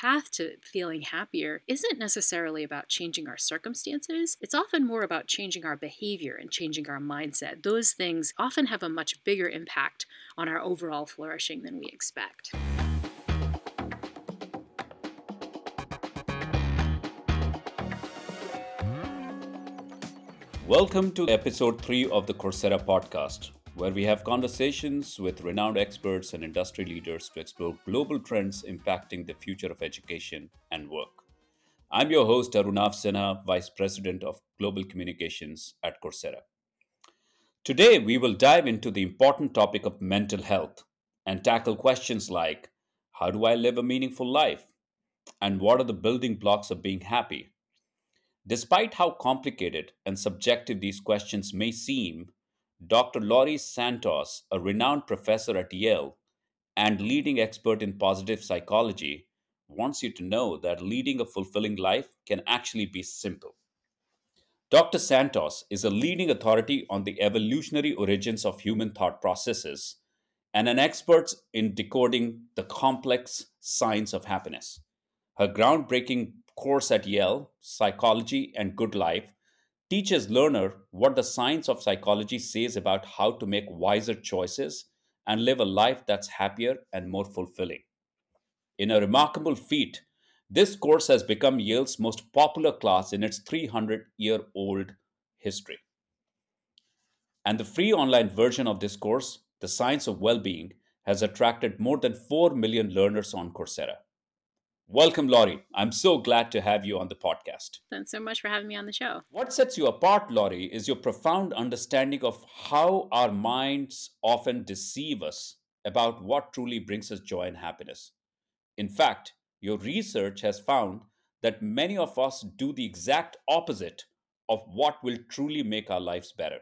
path to feeling happier isn't necessarily about changing our circumstances. It's often more about changing our behavior and changing our mindset. Those things often have a much bigger impact on our overall flourishing than we expect. Welcome to episode 3 of the Coursera podcast, where we have conversations with renowned experts and industry leaders to explore global trends impacting the future of education and work. I'm your host, Arunav Sinha, Vice President of Global Communications at Coursera. Today, we will dive into the important topic of mental health and tackle questions like How do I live a meaningful life? And what are the building blocks of being happy? Despite how complicated and subjective these questions may seem, Dr. Laurie Santos, a renowned professor at Yale and leading expert in positive psychology, wants you to know that leading a fulfilling life can actually be simple. Dr. Santos is a leading authority on the evolutionary origins of human thought processes and an expert in decoding the complex science of happiness. Her groundbreaking course at Yale, Psychology and Good Life, teaches learner what the science of psychology says about how to make wiser choices and live a life that's happier and more fulfilling. In a remarkable feat, this course has become Yale's most popular class in its 300 year old history. And the free online version of this course, The Science of Well-being, has attracted more than 4 million learners on Coursera. Welcome, Laurie. I'm so glad to have you on the podcast. Thanks so much for having me on the show. What sets you apart, Laurie, is your profound understanding of how our minds often deceive us about what truly brings us joy and happiness. In fact, your research has found that many of us do the exact opposite of what will truly make our lives better.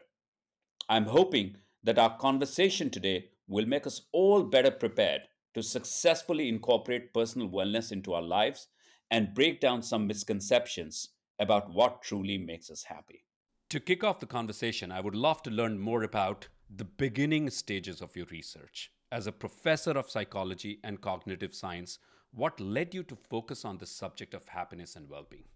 I'm hoping that our conversation today will make us all better prepared to successfully incorporate personal wellness into our lives and break down some misconceptions about what truly makes us happy. To kick off the conversation, I would love to learn more about the beginning stages of your research. As a professor of psychology and cognitive science, what led you to focus on the subject of happiness and well being?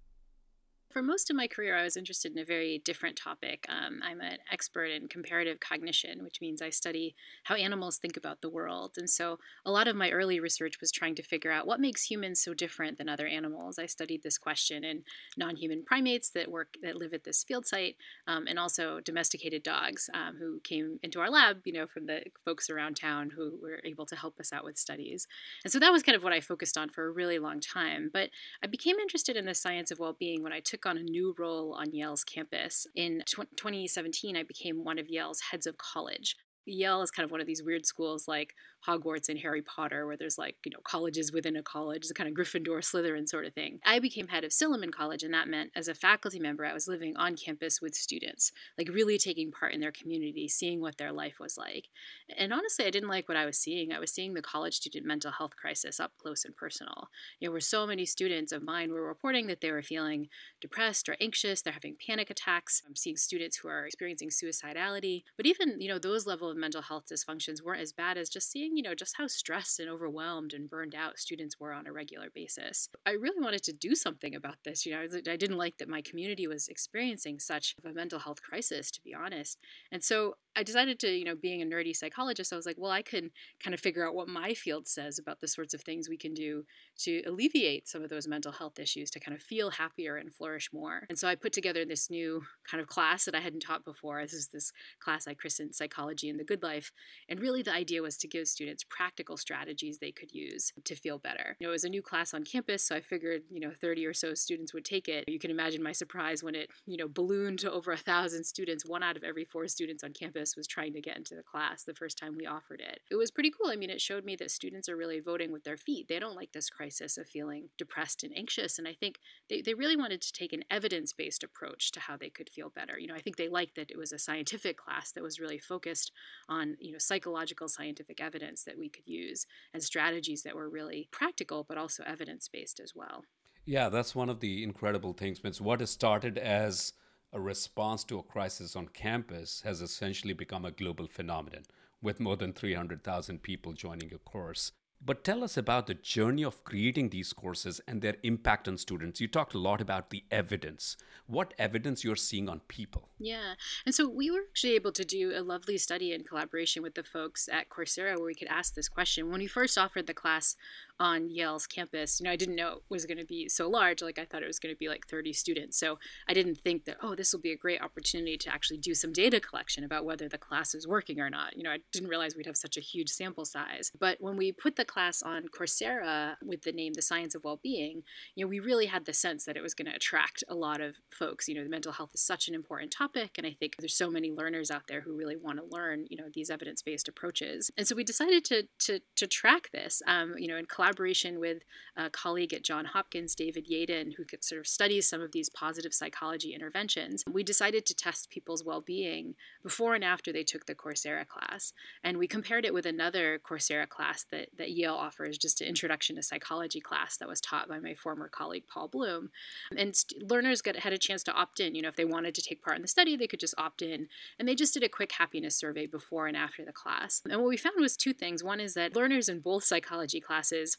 For most of my career, I was interested in a very different topic. Um, I'm an expert in comparative cognition, which means I study how animals think about the world. And so a lot of my early research was trying to figure out what makes humans so different than other animals. I studied this question in non human primates that work that live at this field site, um, and also domesticated dogs um, who came into our lab, you know, from the folks around town who were able to help us out with studies. And so that was kind of what I focused on for a really long time. But I became interested in the science of well being when I took on a new role on Yale's campus. In 2017, I became one of Yale's heads of college. Yale is kind of one of these weird schools like Hogwarts and Harry Potter, where there's like, you know, colleges within a college, the kind of Gryffindor, Slytherin sort of thing. I became head of Silliman College, and that meant as a faculty member, I was living on campus with students, like really taking part in their community, seeing what their life was like. And honestly, I didn't like what I was seeing. I was seeing the college student mental health crisis up close and personal. You know, where so many students of mine were reporting that they were feeling depressed or anxious, they're having panic attacks. I'm seeing students who are experiencing suicidality. But even, you know, those level of mental health dysfunctions weren't as bad as just seeing you know, just how stressed and overwhelmed and burned out students were on a regular basis. I really wanted to do something about this. You know, I didn't like that my community was experiencing such a mental health crisis, to be honest. And so I decided to, you know, being a nerdy psychologist, I was like, well, I can kind of figure out what my field says about the sorts of things we can do to alleviate some of those mental health issues to kind of feel happier and flourish more. And so I put together this new kind of class that I hadn't taught before. This is this class I christened Psychology and the Good Life. And really the idea was to give students practical strategies they could use to feel better. You know, it was a new class on campus, so I figured, you know, 30 or so students would take it. You can imagine my surprise when it, you know, ballooned to over a thousand students. One out of every four students on campus was trying to get into the class the first time we offered it. It was pretty cool. I mean, it showed me that students are really voting with their feet. They don't like this crisis of feeling depressed and anxious. And I think they, they really wanted to take an evidence based approach to how they could feel better. You know, I think they liked that it was a scientific class that was really focused on, you know, psychological scientific evidence that we could use and strategies that were really practical but also evidence based as well. Yeah, that's one of the incredible things. It's what has started as a response to a crisis on campus has essentially become a global phenomenon with more than 300,000 people joining a course. But tell us about the journey of creating these courses and their impact on students. You talked a lot about the evidence. What evidence you're seeing on people? Yeah. And so we were actually able to do a lovely study in collaboration with the folks at Coursera where we could ask this question. When we first offered the class on Yale's campus, you know, I didn't know it was going to be so large. Like I thought it was going to be like 30 students. So I didn't think that, oh, this will be a great opportunity to actually do some data collection about whether the class is working or not. You know, I didn't realize we'd have such a huge sample size. But when we put the class on Coursera with the name The Science of Well-Being, you know, we really had the sense that it was going to attract a lot of folks. You know, the mental health is such an important topic, and I think there's so many learners out there who really want to learn, you know, these evidence-based approaches. And so we decided to to to track this, um, you know, in collaboration with a colleague at John Hopkins, David Yaden, who sort of studies some of these positive psychology interventions. We decided to test people's well-being before and after they took the Coursera class, and we compared it with another Coursera class that that Yale offers, just an introduction to psychology class that was taught by my former colleague Paul Bloom. And st- learners got, had a chance to opt in. You know, if they wanted to take part in the study, they could just opt in. And they just did a quick happiness survey before and after the class. And what we found was two things. One is that learners in both psychology classes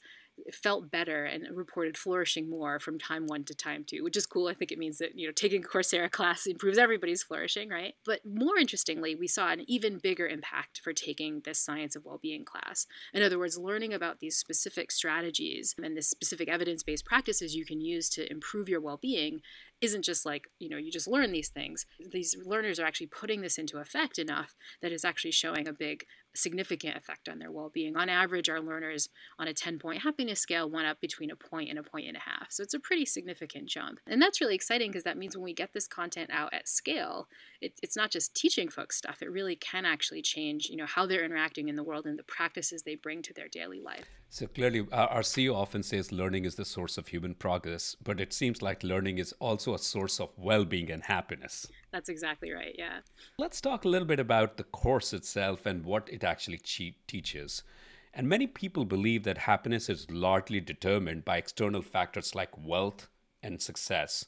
felt better and reported flourishing more from time one to time two, which is cool. I think it means that, you know, taking a Coursera class improves everybody's flourishing, right? But more interestingly, we saw an even bigger impact for taking this science of well-being class. In other words, learning about these specific strategies and the specific evidence-based practices you can use to improve your well-being isn't just like, you know, you just learn these things. These learners are actually putting this into effect enough that it's actually showing a big significant effect on their well-being. On average, our learners on a 10-point happiness scale went up between a point and a point and a half. So it's a pretty significant jump. And that's really exciting because that means when we get this content out at scale, it, it's not just teaching folks stuff. It really can actually change, you know, how they're interacting in the world and the practices they bring to their daily life. So clearly, our CEO often says learning is the source of human progress, but it seems like learning is also a source of well being and happiness. That's exactly right, yeah. Let's talk a little bit about the course itself and what it actually teaches. And many people believe that happiness is largely determined by external factors like wealth and success.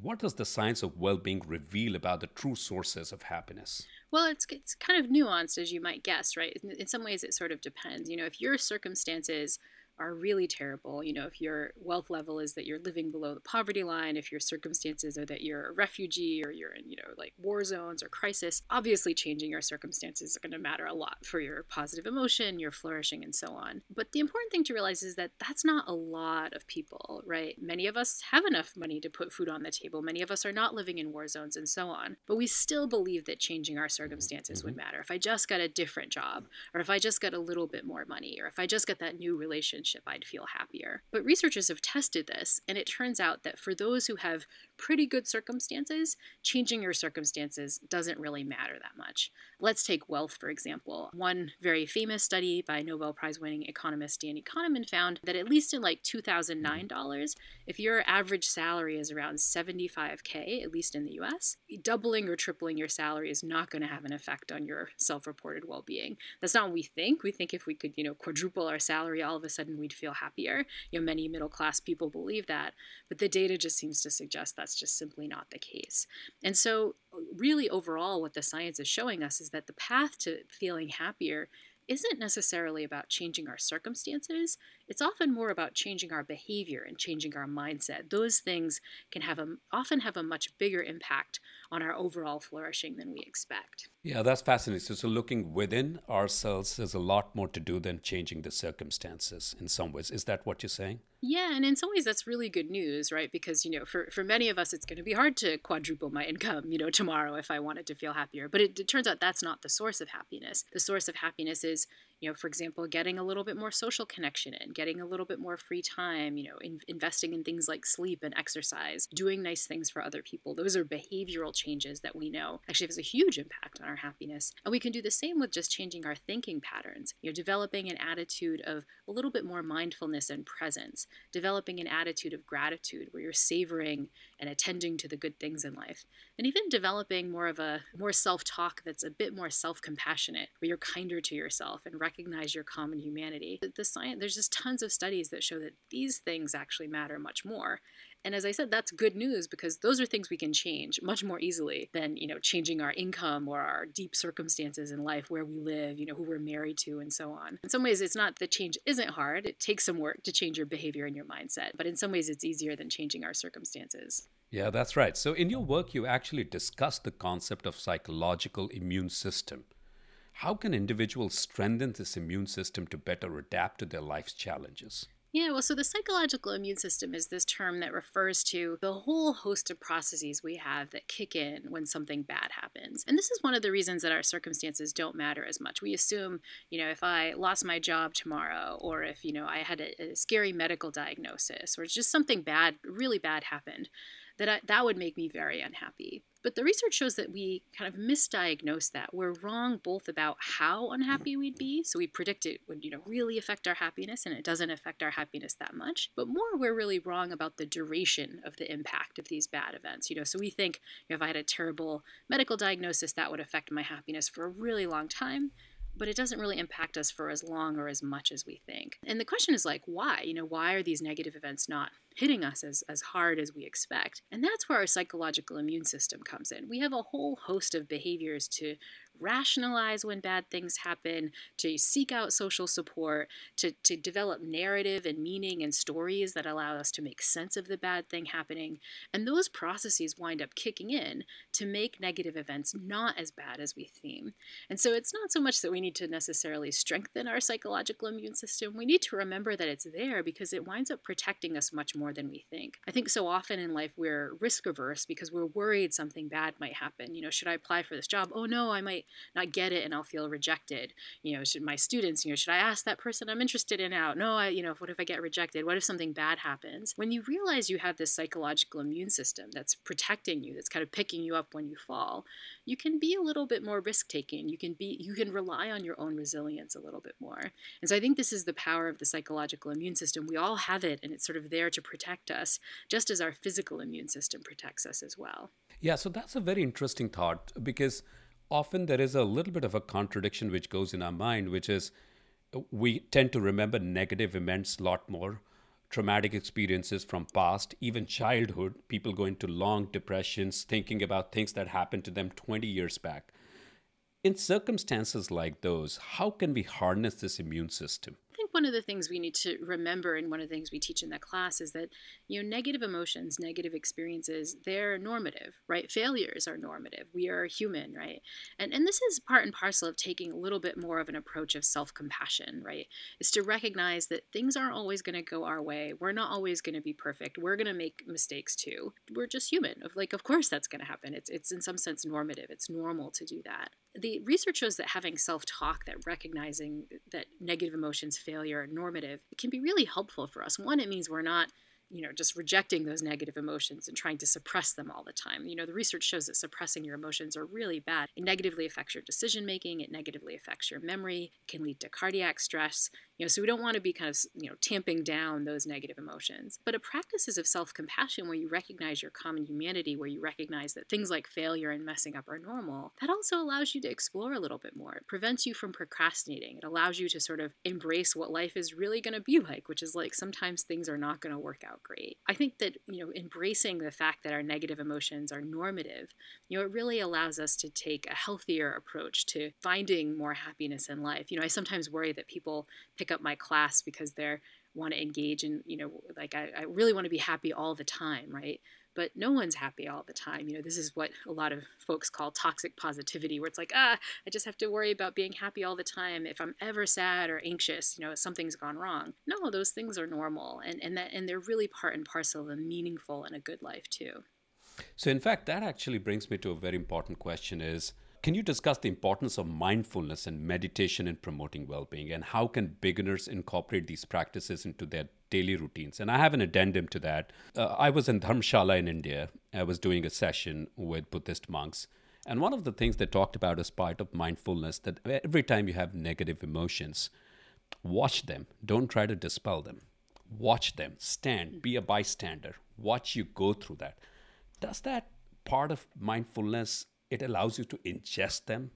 What does the science of well being reveal about the true sources of happiness? Well, it's, it's kind of nuanced, as you might guess, right? In, in some ways, it sort of depends. You know, if your circumstances are really terrible. You know, if your wealth level is that you're living below the poverty line, if your circumstances are that you're a refugee or you're in, you know, like war zones or crisis, obviously changing your circumstances is going to matter a lot for your positive emotion, your flourishing, and so on. But the important thing to realize is that that's not a lot of people, right? Many of us have enough money to put food on the table. Many of us are not living in war zones and so on. But we still believe that changing our circumstances mm-hmm. would matter. If I just got a different job, or if I just got a little bit more money, or if I just got that new relationship relationship, I'd feel happier. But researchers have tested this, and it turns out that for those who have pretty good circumstances, changing your circumstances doesn't really matter that much. Let's take wealth, for example. One very famous study by Nobel Prize winning economist Danny Kahneman found that at least in like 2009 dollars, if your average salary is around 75K, at least in the US, doubling or tripling your salary is not going to have an effect on your self reported well being. That's not what we think. We think if we could, you know, quadruple our salary, all of a sudden we'd feel happier. You know, many middle class people believe that, but the data just seems to suggest that's just simply not the case. And so, really, overall, what the science is showing us is that the path to feeling happier isn't necessarily about changing our circumstances. It's often more about changing our behavior and changing our mindset. Those things can have a, often have a much bigger impact on our overall flourishing than we expect. Yeah, that's fascinating. So, so looking within ourselves has a lot more to do than changing the circumstances in some ways. Is that what you're saying? Yeah, and in some ways that's really good news, right? Because, you know, for, for many of us, it's going to be hard to quadruple my income, you know, tomorrow if I wanted to feel happier. But it, it turns out that's not the source of happiness. The source of happiness is you know, for example, getting a little bit more social connection in, getting a little bit more free time, you know, in, investing in things like sleep and exercise, doing nice things for other people. Those are behavioral changes that we know actually has a huge impact on our happiness. And we can do the same with just changing our thinking patterns, you know, developing an attitude of a little bit more mindfulness and presence, developing an attitude of gratitude where you're savoring and attending to the good things in life, and even developing more of a more self-talk that's a bit more self-compassionate, where you're kinder to yourself and recognize your common humanity. The, science, there's just tons of studies that show that these things actually matter much more. And as I said, that's good news because those are things we can change much more easily than, you know, changing our income or our deep circumstances in life, where we live, you know, who we're married to, and so on. In some ways, it's not that change isn't hard. It takes some work to change your behavior and your mindset. But in some ways, it's easier than changing our circumstances. Yeah, that's right. So in your work, you actually discuss the concept of psychological immune system. How can individuals strengthen this immune system to better adapt to their life's challenges? Yeah, well, so the psychological immune system is this term that refers to the whole host of processes we have that kick in when something bad happens. And this is one of the reasons that our circumstances don't matter as much. We assume, you know, if I lost my job tomorrow, or if, you know, I had a, a scary medical diagnosis, or just something bad, really bad happened, that I, that would make me very unhappy. But the research shows that we kind of misdiagnose that. We're wrong both about how unhappy we'd be, so we predict it would, you know, really affect our happiness and it doesn't affect our happiness that much. But more we're really wrong about the duration of the impact of these bad events. You know, so we think you know, if I had a terrible medical diagnosis that would affect my happiness for a really long time but it doesn't really impact us for as long or as much as we think. And the question is like, why? You know, why are these negative events not hitting us as, as hard as we expect? And that's where our psychological immune system comes in. We have a whole host of behaviors to rationalize when bad things happen, to seek out social support, to, to develop narrative and meaning and stories that allow us to make sense of the bad thing happening. And those processes wind up kicking in to make negative events not as bad as we theme. And so it's not so much that we need to necessarily strengthen our psychological immune system. We need to remember that it's there because it winds up protecting us much more than we think. I think so often in life we're risk averse because we're worried something bad might happen. You know, should I apply for this job? Oh no, I might not get it and I'll feel rejected. You know, should my students, you know, should I ask that person I'm interested in out? No, I, you know, what if I get rejected? What if something bad happens? When you realize you have this psychological immune system that's protecting you, that's kind of picking you up when you fall, you can be a little bit more risk taking. You can be, you can rely on your own resilience a little bit more. And so I think this is the power of the psychological immune system. We all have it and it's sort of there to protect us, just as our physical immune system protects us as well. Yeah, so that's a very interesting thought because often there is a little bit of a contradiction which goes in our mind, which is we tend to remember negative events a lot more, traumatic experiences from past, even childhood. People go into long depressions thinking about things that happened to them 20 years back. In circumstances like those, how can we harness this immune system? One of the things we need to remember, and one of the things we teach in that class, is that you know negative emotions, negative experiences, they're normative, right? Failures are normative. We are human, right? And and this is part and parcel of taking a little bit more of an approach of self-compassion, right? Is to recognize that things aren't always going to go our way. We're not always going to be perfect. We're going to make mistakes too. We're just human. Of like, of course that's going to happen. It's it's in some sense normative. It's normal to do that. The research shows that having self-talk, that recognizing that negative emotions fail failure normative, it can be really helpful for us. One, it means we're not you know just rejecting those negative emotions and trying to suppress them all the time you know the research shows that suppressing your emotions are really bad it negatively affects your decision making it negatively affects your memory it can lead to cardiac stress you know, so we don't want to be kind of, you know, tamping down those negative emotions. But a practices of self-compassion where you recognize your common humanity, where you recognize that things like failure and messing up are normal, that also allows you to explore a little bit more. It prevents you from procrastinating. It allows you to sort of embrace what life is really going to be like, which is like sometimes things are not going to work out great. I think that, you know, embracing the fact that our negative emotions are normative, you know, it really allows us to take a healthier approach to finding more happiness in life. You know, I sometimes worry that people pick up my class because they want to engage in, you know, like I, I really want to be happy all the time, right? But no one's happy all the time. You know, this is what a lot of folks call toxic positivity, where it's like, ah, I just have to worry about being happy all the time. If I'm ever sad or anxious, you know, something's gone wrong. No, those things are normal, and and that and they're really part and parcel of a meaningful and a good life too. So, in fact, that actually brings me to a very important question: is can you discuss the importance of mindfulness and meditation in promoting well being, and how can beginners incorporate these practices into their daily routines? And I have an addendum to that. Uh, I was in Dharamshala in India. I was doing a session with Buddhist monks. And one of the things they talked about as part of mindfulness that every time you have negative emotions, watch them. Don't try to dispel them. Watch them. Stand. Be a bystander. Watch you go through that. Does that part of mindfulness it allows you to ingest them,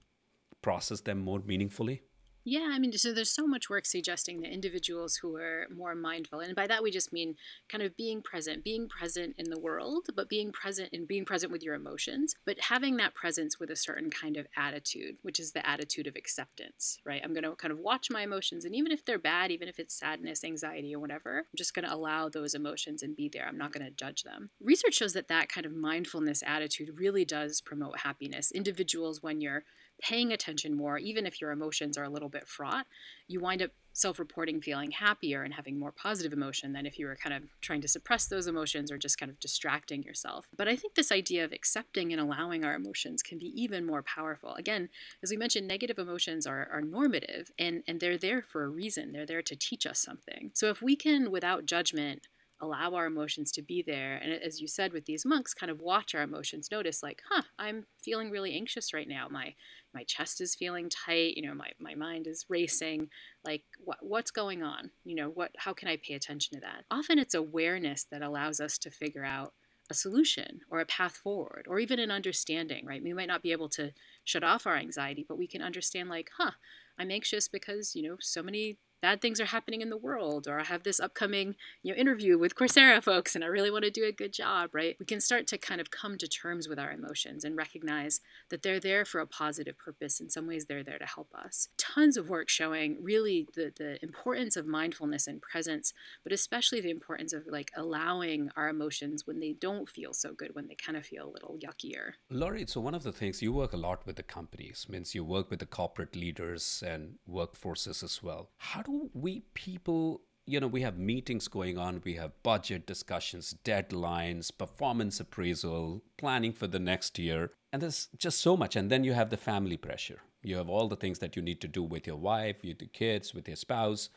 process them more meaningfully. Yeah, I mean, so there's so much work suggesting that individuals who are more mindful, and by that we just mean kind of being present, being present in the world, but being present and being present with your emotions, but having that presence with a certain kind of attitude, which is the attitude of acceptance, right? I'm going to kind of watch my emotions, and even if they're bad, even if it's sadness, anxiety, or whatever, I'm just going to allow those emotions and be there. I'm not going to judge them. Research shows that that kind of mindfulness attitude really does promote happiness. Individuals, when you're paying attention more, even if your emotions are a little bit fraught, you wind up self reporting feeling happier and having more positive emotion than if you were kind of trying to suppress those emotions or just kind of distracting yourself. But I think this idea of accepting and allowing our emotions can be even more powerful. Again, as we mentioned, negative emotions are, are normative and, and they're there for a reason, they're there to teach us something. So if we can, without judgment, allow our emotions to be there. And as you said with these monks, kind of watch our emotions, notice like, huh, I'm feeling really anxious right now. My my chest is feeling tight, you know, my, my mind is racing. Like what what's going on? You know, what how can I pay attention to that? Often it's awareness that allows us to figure out a solution or a path forward or even an understanding, right? We might not be able to shut off our anxiety, but we can understand like, huh, I'm anxious because, you know, so many bad things are happening in the world or I have this upcoming you know interview with Coursera folks and I really want to do a good job, right? We can start to kind of come to terms with our emotions and recognize that they're there for a positive purpose. In some ways they're there to help us. Tons of work showing really the the importance of mindfulness and presence, but especially the importance of like allowing our emotions when they don't feel so good, when they kind of feel a little yuckier. Laurie, so one of the things you work a lot with the companies, means you work with the corporate leaders and workforces as well. How do we people you know we have meetings going on we have budget discussions deadlines performance appraisal planning for the next year and there's just so much. And then you have the family pressure. You have all the things that you need to do with your wife with your kids with your spouse.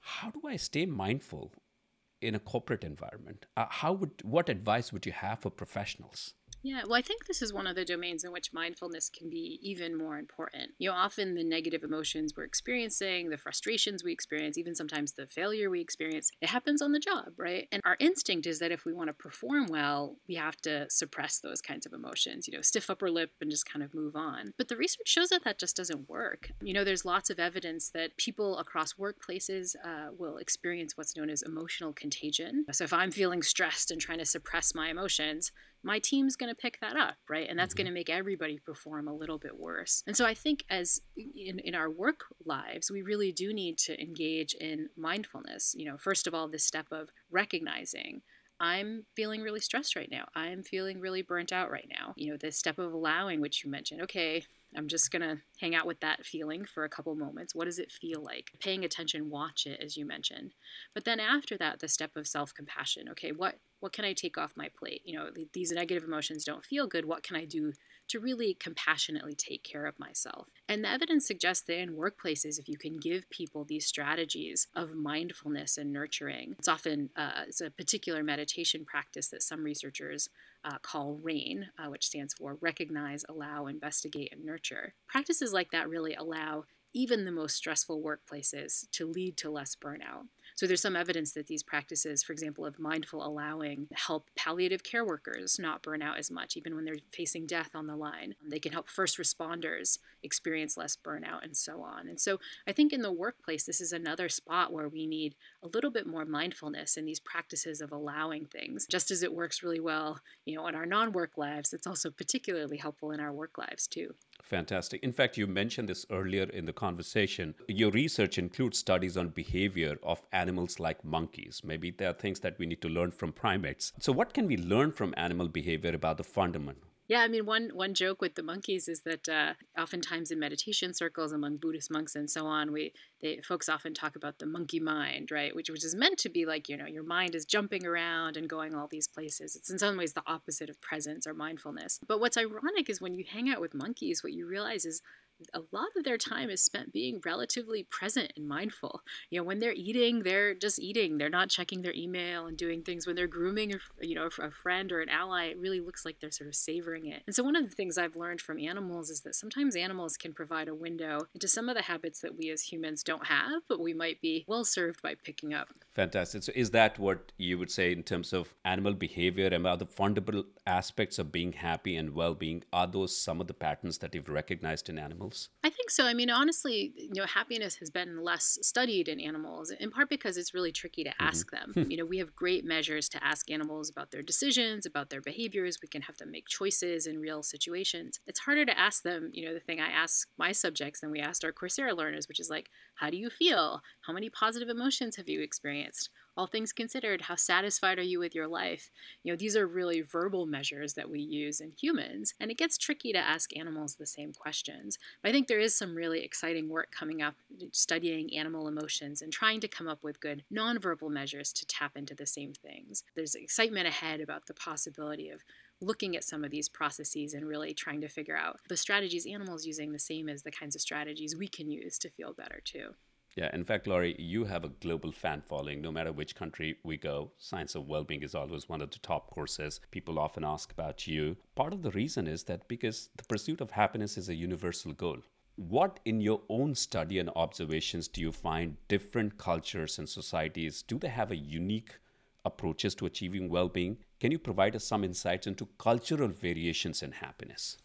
How do i stay mindful in a corporate environment? Uh, how would what advice would you have for professionals yeah, well, I think this is one of the domains in which mindfulness can be even more important. You know, often the negative emotions we're experiencing, the frustrations we experience, even sometimes the failure we experience, it happens on the job, right? And our instinct is that if we want to perform well, we have to suppress those kinds of emotions, you know, stiff upper lip and just kind of move on. But the research shows that that just doesn't work. You know, there's lots of evidence that people across workplaces uh, will experience what's known as emotional contagion. So if I'm feeling stressed and trying to suppress my emotions, my team's going to pick that up, right? And that's mm-hmm. going to make everybody perform a little bit worse. And so I think as in, in our work lives, we really do need to engage in mindfulness. You know, first of all, this step of recognizing I'm feeling really stressed right now. I'm feeling really burnt out right now. You know, the step of allowing, which you mentioned, okay, I'm just going to hang out with that feeling for a couple moments. What does it feel like? Paying attention, watch it, as you mentioned. But then after that, the step of self compassion. Okay, what what can I take off my plate? You know, these negative emotions don't feel good. What can I do to really compassionately take care of myself? And the evidence suggests that in workplaces, if you can give people these strategies of mindfulness and nurturing, it's often uh, it's a particular meditation practice that some researchers uh, call RAIN, uh, which stands for Recognize, Allow, Investigate, and Nurture. Practices like that really allow even the most stressful workplaces to lead to less burnout. So there's some evidence that these practices, for example, of mindful allowing, help palliative care workers not burn out as much, even when they're facing death on the line. They can help first responders experience less burnout and so on. And so I think in the workplace, this is another spot where we need a little bit more mindfulness in these practices of allowing things. Just as it works really well, you know, in our non-work lives, it's also particularly helpful in our work lives too. Fantastic. In fact, you mentioned this earlier in the conversation. Your research includes studies on behavior of animals like monkeys. Maybe there are things that we need to learn from primates. So, what can we learn from animal behavior about the fundamental yeah, I mean, one one joke with the monkeys is that uh, oftentimes in meditation circles among Buddhist monks and so on, we they folks often talk about the monkey mind, right? Which which is meant to be like you know your mind is jumping around and going all these places. It's in some ways the opposite of presence or mindfulness. But what's ironic is when you hang out with monkeys, what you realize is a lot of their time is spent being relatively present and mindful. You know, when they're eating, they're just eating. They're not checking their email and doing things. When they're grooming, you know, a friend or an ally, it really looks like they're sort of savoring it. And so, one of the things I've learned from animals is that sometimes animals can provide a window into some of the habits that we as humans don't have, but we might be well served by picking up. Fantastic. So, is that what you would say in terms of animal behavior and other fundamental aspects of being happy and well being? Are those some of the patterns that you've recognized in animals? Animals? I think so. I mean, honestly, you know, happiness has been less studied in animals, in part because it's really tricky to mm-hmm. ask them. Hmm. you know, we have great measures to ask animals about their decisions, about their behaviors. We can have them make choices in real situations. It's harder to ask them, you know, the thing I ask my subjects than we asked our Coursera learners, which is like, how do you feel? How many positive emotions have you experienced? All things considered, how satisfied are you with your life? You know, these are really verbal measures that we use in humans, and it gets tricky to ask animals the same questions. But I think there is some really exciting work coming up studying animal emotions and trying to come up with good nonverbal measures to tap into the same things. There's excitement ahead about the possibility of looking at some of these processes and really trying to figure out the strategies animals using the same as the kinds of strategies we can use to feel better too. Yeah, in fact, Laurie, you have a global fan following. No matter which country we go, Science of well-being is always one of the top courses. People often ask about you. Part of the reason is that because the pursuit of happiness is a universal goal. What in your own study and observations do you find different cultures and societies do they have a unique approaches to achieving well-being? Can you provide us some insights into cultural variations in happiness?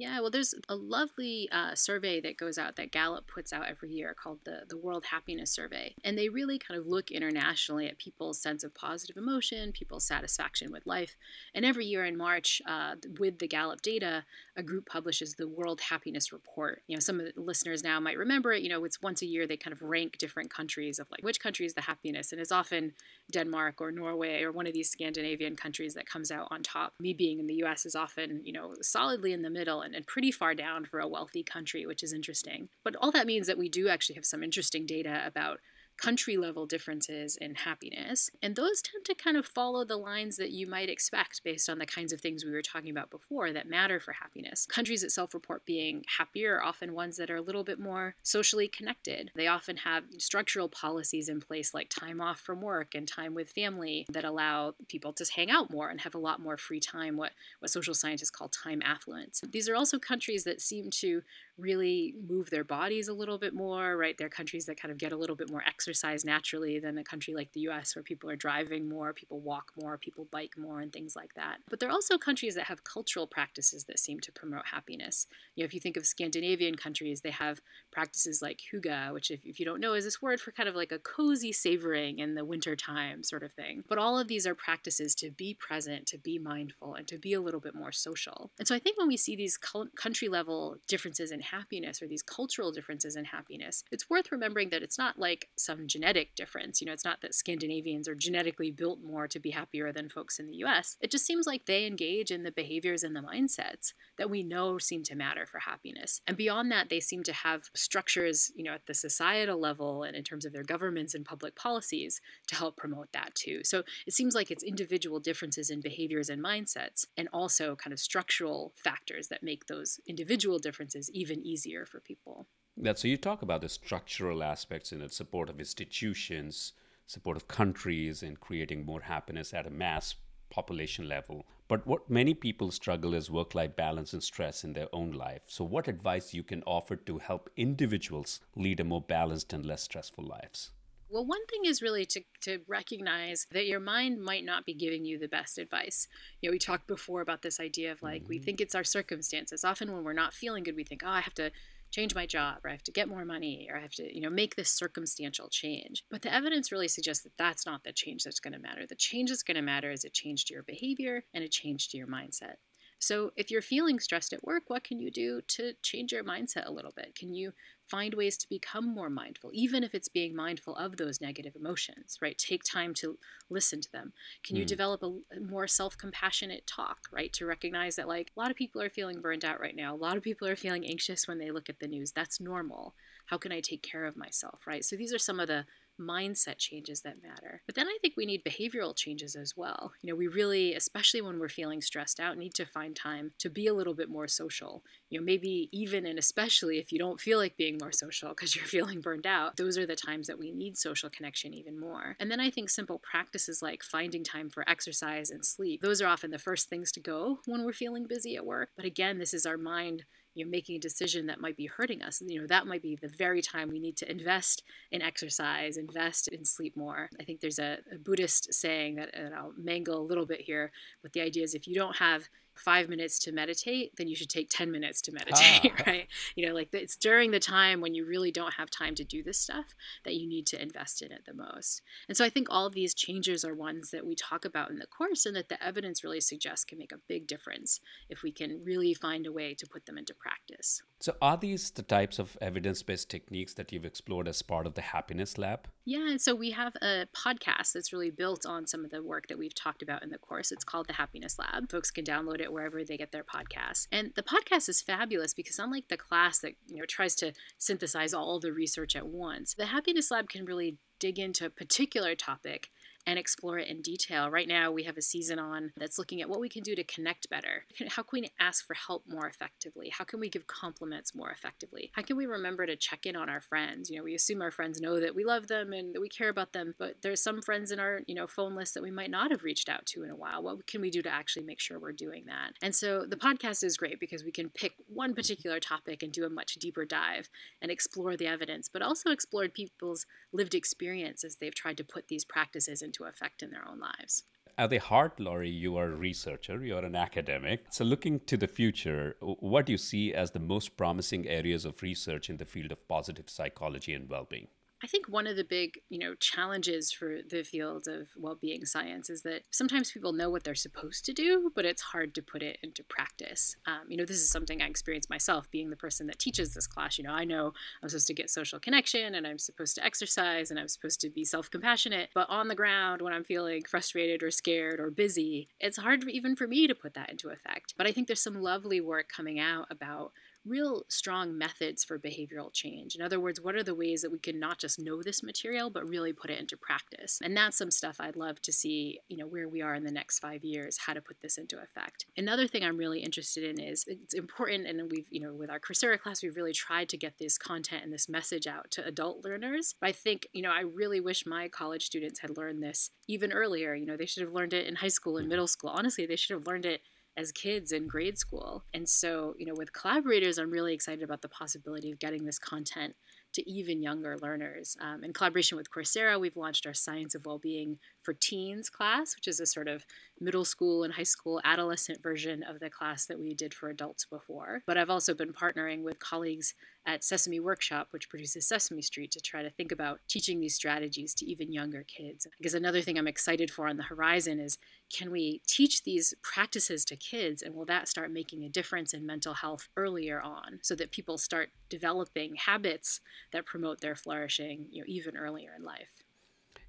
Yeah, well, there's a lovely uh, survey that goes out that Gallup puts out every year called the, the World Happiness Survey. And they really kind of look internationally at people's sense of positive emotion, people's satisfaction with life. And every year in March, uh, with the Gallup data, a group publishes the World Happiness Report. You know, some of the listeners now might remember it. You know, it's once a year they kind of rank different countries of like which country is the happiness. And it's often Denmark or Norway or one of these Scandinavian countries that comes out on top. Me being in the US is often, you know, solidly in the middle and, and pretty far down for a wealthy country, which is interesting. But all that means that we do actually have some interesting data about country level differences in happiness. And those tend to kind of follow the lines that you might expect based on the kinds of things we were talking about before that matter for happiness. Countries that self report being happier are often ones that are a little bit more socially connected. They often have structural policies in place like time off from work and time with family that allow people to hang out more and have a lot more free time, what, what social scientists call time affluence. These are also countries that seem to really move their bodies a little bit more, right? They're countries that kind of get a little bit more exercise naturally than a country like the US where people are driving more, people walk more, people bike more, and things like that. But they're also countries that have cultural practices that seem to promote happiness. You know, if you think of Scandinavian countries, they have practices like hygge, which, if, if you don't know, is this word for kind of like a cozy savoring in the winter time sort of thing. But all of these are practices to be present, to be mindful, and to be a little bit more social. And so I think when we see these country level differences in happiness or these cultural differences in happiness, it's worth remembering that it's not like some genetic difference. You know, it's not that Scandinavians are genetically built more to be happier than folks in the US. It just seems like they engage in the behaviors and the mindsets that we know seem to matter for happiness. And beyond that, they seem to have structures, you know, at the societal level and in terms of their governments and public policies to help promote that too. So it seems like it's individual differences in behaviors and mindsets and also kind of structural factors that make those individual differences even easier for people. That so you talk about the structural aspects in the support of institutions, support of countries, and creating more happiness at a mass population level. But what many people struggle is work life balance and stress in their own life. So, what advice you can offer to help individuals lead a more balanced and less stressful lives? Well, one thing is really to, to recognize that your mind might not be giving you the best advice. You know, we talked before about this idea of like, mm-hmm. we think it's our circumstances. Often when we're not feeling good, we think, oh, I have to change my job or I have to get more money or I have to, you know, make this circumstantial change. But the evidence really suggests that that's not the change that's going to matter. The change that's going to matter is a change to your behavior and a change to your mindset. So, if you're feeling stressed at work, what can you do to change your mindset a little bit? Can you find ways to become more mindful, even if it's being mindful of those negative emotions, right? Take time to listen to them. Can you mm. develop a, a more self compassionate talk, right? To recognize that, like, a lot of people are feeling burned out right now. A lot of people are feeling anxious when they look at the news. That's normal. How can I take care of myself, right? So, these are some of the mindset changes that matter. But then I think we need behavioral changes as well. You know, we really, especially when we're feeling stressed out, need to find time to be a little bit more social. You know, maybe even and especially if you don't feel like being more social because you're feeling burned out, those are the times that we need social connection even more. And then I think simple practices like finding time for exercise and sleep, those are often the first things to go when we're feeling busy at work. But again, this is our mind you know, making a decision that might be hurting us, you know, that might be the very time we need to invest in exercise, invest in sleep more. I think there's a, a Buddhist saying that, and I'll mangle a little bit here, but the idea is if you don't have five minutes to meditate, then you should take 10 minutes to meditate, ah. right? You know, like it's during the time when you really don't have time to do this stuff that you need to invest in it the most. And so I think all of these changes are ones that we talk about in the course and that the evidence really suggests can make a big difference if we can really find a way to put them into practice. So, are these the types of evidence based techniques that you've explored as part of the Happiness Lab? Yeah, and so we have a podcast that's really built on some of the work that we've talked about in the course. It's called the Happiness Lab. Folks can download it wherever they get their podcasts. And the podcast is fabulous because unlike the class that, you know, tries to synthesize all the research at once, the Happiness Lab can really dig into a particular topic and explore it in detail. Right now, we have a season on that's looking at what we can do to connect better. How can we ask for help more effectively? How can we give compliments more effectively? How can we remember to check in on our friends? You know, we assume our friends know that we love them and that we care about them, but there's some friends in our, you know, phone list that we might not have reached out to in a while. What can we do to actually make sure we're doing that? And so the podcast is great because we can pick one particular topic and do a much deeper dive and explore the evidence, but also explore people's lived experience as they've tried to put these practices into effect in their own lives. At the heart, Laurie, you are a researcher, you're an academic. So, looking to the future, what do you see as the most promising areas of research in the field of positive psychology and well being? I think one of the big, you know, challenges for the field of well-being science is that sometimes people know what they're supposed to do, but it's hard to put it into practice. Um, you know, this is something I experienced myself, being the person that teaches this class. You know, I know I'm supposed to get social connection, and I'm supposed to exercise, and I'm supposed to be self-compassionate. But on the ground, when I'm feeling frustrated or scared or busy, it's hard even for me to put that into effect. But I think there's some lovely work coming out about real strong methods for behavioral change. In other words, what are the ways that we can not just know this material, but really put it into practice? And that's some stuff I'd love to see, you know, where we are in the next five years, how to put this into effect. Another thing I'm really interested in is it's important, and we've, you know, with our Coursera class, we've really tried to get this content and this message out to adult learners. But I think, you know, I really wish my college students had learned this even earlier. You know, they should have learned it in high school and middle school. Honestly, they should have learned it as kids in grade school. And so, you know, with collaborators, I'm really excited about the possibility of getting this content to even younger learners. Um, in collaboration with Coursera, we've launched our Science of Wellbeing for Teens class, which is a sort of middle school and high school adolescent version of the class that we did for adults before. But I've also been partnering with colleagues at Sesame Workshop, which produces Sesame Street, to try to think about teaching these strategies to even younger kids. Because another thing I'm excited for on the horizon is can we teach these practices to kids and will that start making a difference in mental health earlier on so that people start developing habits that promote their flourishing you know, even earlier in life?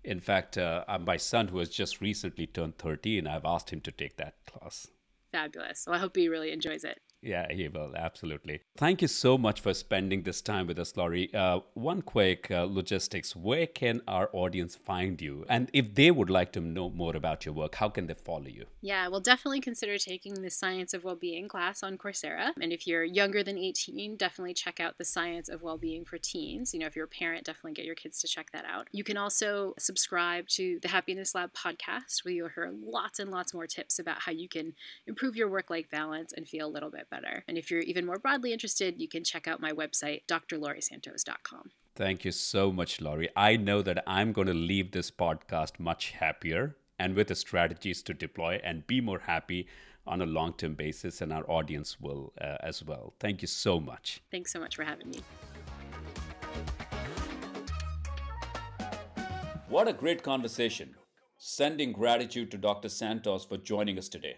In fact, uh, my son, who has just recently turned 13, I've asked him to take that class. Fabulous. Well, I hope he really enjoys it. Yeah, he will. Absolutely. Thank you so much for spending this time with us, Laurie. Uh, one quick uh, logistics where can our audience find you? And if they would like to know more about your work, how can they follow you? Yeah, well, definitely consider taking the Science of Wellbeing class on Coursera. And if you're younger than 18, definitely check out the Science of Wellbeing for Teens. You know, if you're a parent, definitely get your kids to check that out. You can also subscribe to the Happiness Lab podcast, where you'll hear lots and lots more tips about how you can improve your work life balance and feel a little bit better. And if you're even more broadly interested, you can check out my website, drlauriesantos.com. Thank you so much, Laurie. I know that I'm going to leave this podcast much happier and with the strategies to deploy and be more happy on a long term basis, and our audience will uh, as well. Thank you so much. Thanks so much for having me. What a great conversation. Sending gratitude to Dr. Santos for joining us today.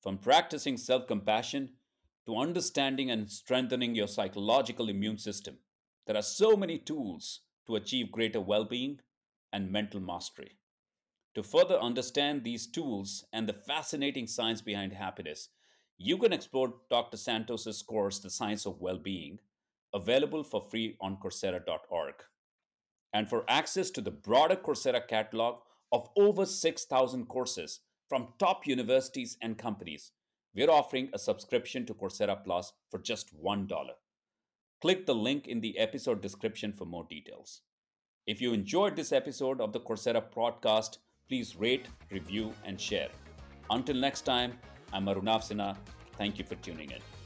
From practicing self compassion to understanding and strengthening your psychological immune system, there are so many tools to achieve greater well being and mental mastery. To further understand these tools and the fascinating science behind happiness, you can explore Dr. Santos's course, The Science of Well-Being, available for free on Coursera.org. And for access to the broader Coursera catalog of over 6,000 courses from top universities and companies, we're offering a subscription to Coursera Plus for just $1. Click the link in the episode description for more details. If you enjoyed this episode of the Coursera podcast, please rate, review, and share. Until next time, I'm Arunav Sinha. Thank you for tuning in.